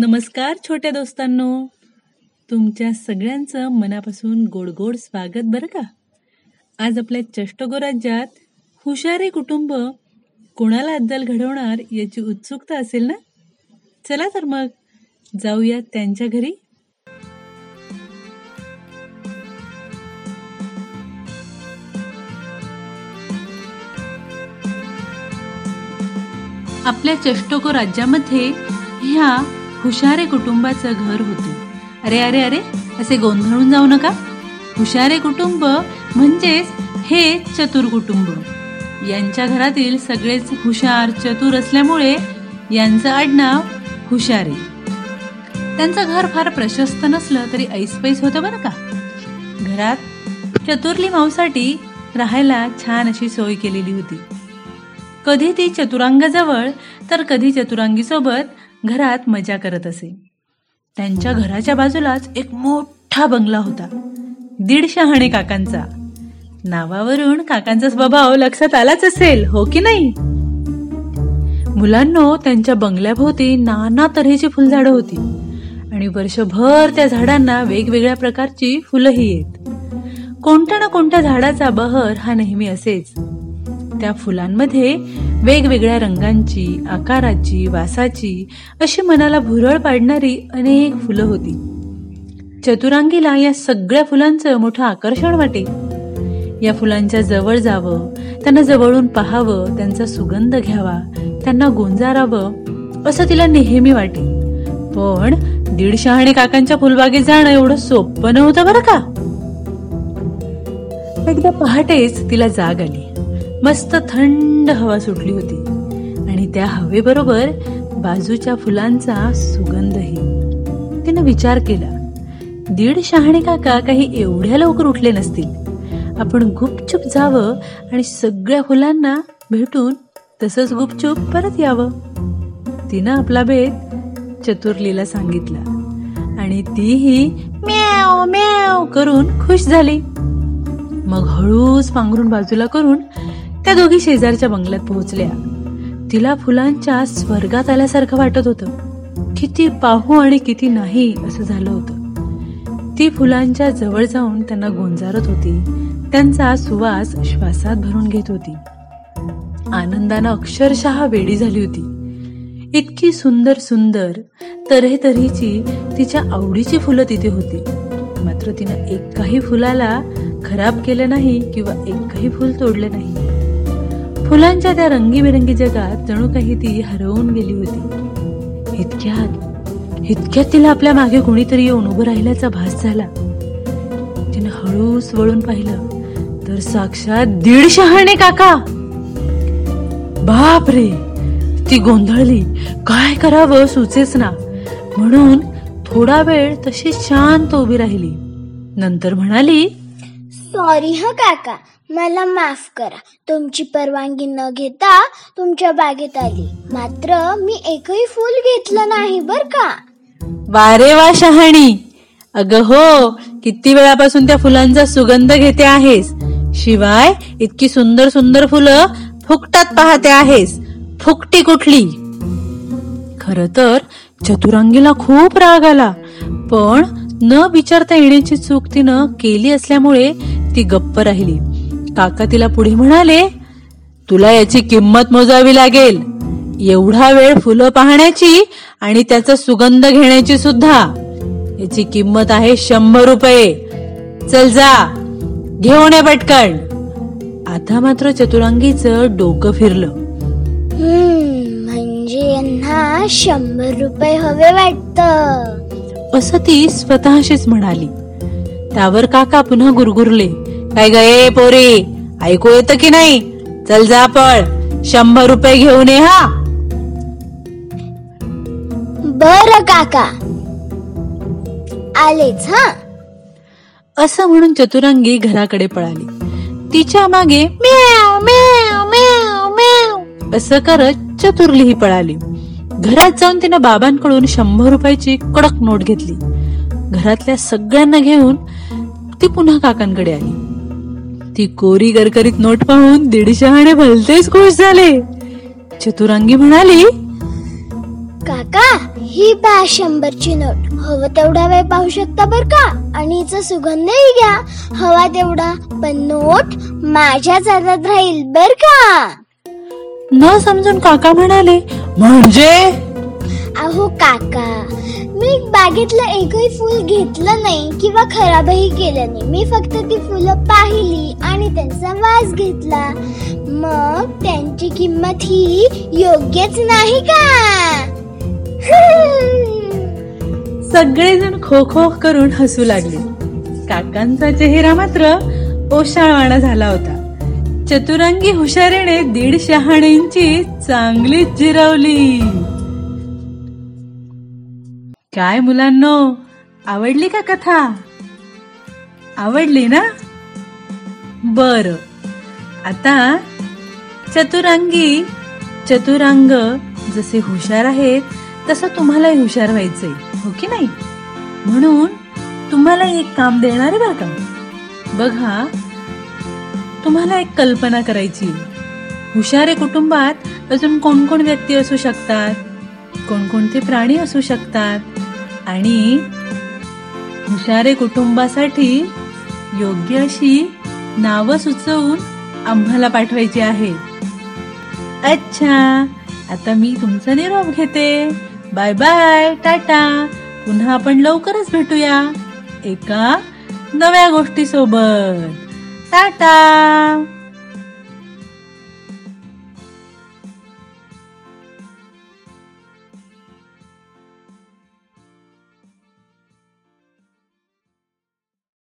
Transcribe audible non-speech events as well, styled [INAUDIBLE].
नमस्कार छोट्या दोस्तांनो. तुमच्या सगळ्यांचं मनापासून गोड गोड स्वागत बरं का? आज आपल्या चष्टगो राज्यात हुशारे कुटुंब कोणाला अद्दल घडवणार याची उत्सुकता असेल ना? चला तर मग जाऊया त्यांच्या घरी. आपल्या चष्टको राज्यामध्ये ह्या हुशारे कुटुंबाचं घर होते. अरे अरे अरे असे गोंधळून जाऊ नका. हुशारे कुटुंब म्हणजेच हे चतुर कुटुंब. यांच्या घरातील सगळेच हुशार चतुर असल्यामुळे यांचं आडनाव हुशारे. त्यांचं घर फार प्रशस्त नसलं तरी ऐसपैस होतं बरं का? घरात चतुर्ली माऊसाठी राहायला छान अशी सोय केलेली होती. कधी ती चतुरांगाजवळ तर कधी चतुरांगीसोबत घरात मजा करत असे. त्यांच्या घराच्या बाजूलाच एक मोठा बंगला होता. दीड शहाणे काकांचा. नावावरून काकांचा स्वभाव लक्षात आलाच असेल हो की नाही? मुलांनो त्यांच्या बंगल्याभोवती नाना तऱ्हेची फुलझाडं होती आणि वर्षभर त्या झाडांना वेगवेगळ्या प्रकारची फुलंही येत. कोणत्या ना कोणत्या झाडाचा बहर हा नेहमी असेच. त्या फुलांमध्ये वेगवेगळ्या रंगांची आकाराची वासाची अशी मनाला भुरळ पाडणारी अनेक फुलं होती. चतुरांगीला या सगळ्या फुलांचं मोठं आकर्षण वाटे. या फुलांच्या जवळ जावं त्यांना जवळून पाहावं त्यांचा सुगंध घ्यावा त्यांना गोंजारावं असं तिला नेहमी वाटे. पण दीड शहाणे काकांच्या फुलबागेत जाणं एवढं सोपं नव्हतं बरं का? एकदा पहाटेच तिला जाग आली. मस्त थंड हवा सुटली होती. आणि त्या हवेबरोबर बाजूच्या फुलांचा सुगंधही. तिनं विचार केला दीड शहाणे काका काही एवढ्या लवकर उठले नसतील. आपण गुपचूप जावं आणि सगळ्या फुलांना भेटून तसंच गुपचूप परत यावं. तिनं आपला बेत चतुर्लीला सांगितला आणि तीही म्याव म्याव करून खुश झाली. मग हळूच पांघरून बाजूला करून त्या दोघी शेजारच्या बंगल्यात पोहोचल्या. तिला फुलांच्या स्वर्गात आल्यासारखं वाटत होतं. किती पाहू आणि किती नाही असं झालं होतं. ती फुलांच्या जवळ जाऊन त्यांना गोंजारत होती. त्यांचा सुवास श्वासात भरून घेत होती. आनंदानं अक्षरशः वेडी झाली होती. इतकी सुंदर सुंदर तऱ्हेतऱ्हेची तिच्या आवडीची फुलं तिथे होती. मात्र तिनं एकाही फुलाला खराब केलं नाही किंवा एकही फुल तोडलं नाही. फुलांच्या त्या रंगीबेरंगी जगात जणू काही ती हरवून गेली होती. इतक्यात इतक्यात तिला आपल्या मागे कोणीतरी येऊन उभं राहिल्याचा भास झाला. तिनं हळूस वळून पाहिलं तर साक्षात दीड शहाणे काका. बाप रे ती गोंधळली. काय करावं सुचेच ना. म्हणून थोडा वेळ तशी शांत उभी राहिली. नंतर म्हणाली सॉरी ह काका. मला माफ करा. तुमची परवानगी न घेता तुमच्या बागेत आली. मात्र मी एकही फूल घेतलं नाही बर का? वारे वा शहाणी. अग हो किती वेळापासून त्या फुलांचा सुगंध घेते आहेस? शिवाय इतकी सुंदर सुंदर फुलं फुकटात पाहते आहेस. फुकटी कुठली? खर तर चतुरांगीला खूप राग आला. पण न विचारता येण्याची चूक तिनं केली असल्यामुळे ती गप्प राहिली. काका तिला पुढे म्हणाले तुला याची किंमत मोजावी लागेल. एवढा वेळ फुलं पाहण्याची आणि त्याचा सुगंध घेण्याची सुद्धा. याची किंमत आहे शंभर रुपये. चल जा घेऊन ये पटकन. आता मात्र चतुरांगीचं डोकं फिरलं. म्हणजे यांना शंभर रुपये हवे वाटतं. असं ती स्वतःशीच म्हणाली. त्यावर काका पुन्हा गुरगुरले. काय गे पोरी ऐकू येतं की नाही? चल जा पळ शंभर रुपये घेऊन ये हा. बर काका. आलेच हा? असं म्हणून चतुरंगी घराकडे पळाली. तिच्यामागे म्याव म्याव म्याव म्याव. असं करत चतुर्लीही पळाली. घरात जाऊन तिनं बाबांकडून शंभर रुपयाची कडक नोट घेतली. घरातल्या सगळ्यांना घेऊन ती पुन्हा काकांकडे आली. ती कोरी गरकरीत नोट पाहून दीडशहाणे भलतेच खुश झाले. चतुरांगी म्हणाली काका ही पहा शंभरची नोट. हवं तेवढा वेळ पाहू शकता बर का? आणि हिचा सुगंधही घ्या. हवा तेवढा पण नोट माझ्याच हातात राहील बर का? न समजून काका म्हणाले म्हणजे? अहो काका मी बागेतलं एकही फुल घेतलं नाही किंवा खराबही केलं नाही. मी फक्त ती फुलं पाहिली आणि त्यांचा वास घेतला. मग त्यांची किंमत ही योग्यच नाही का? [LAUGHS] सगळेजण खो खो करून हसू लागले. काकांचा चेहरा मात्र ओशाळवाणा झाला होता. चतुरंगी हुशारीने दीड शहाण्यांची चांगलीच जिरवली. काय मुलांनो आवडली का कथा? आवडली ना? बर. आता चतुरंगी चतुरांग जसे हुशार आहेत तसं तुम्हालाही हुशार व्हायचंय हो की नाही? म्हणून तुम्हाला एक काम देणार आहे बरं का? बघा तुम्हाला एक कल्पना करायची. हुशारे कुटुंबात अजून कोणकोण व्यक्ती असू शकतात? कोणकोणते प्राणी असू शकतात? आणि हुशारे कुटुंबासाठी योग्य अशी नावं सुचवून आम्हाला पाठवायची आहे. अच्छा आता मी तुमचा निरोप घेते. Bye bye tata. पुन्हा आपण लवकरच भेटूया. एका नव्या गोष्टी सोबत टाटा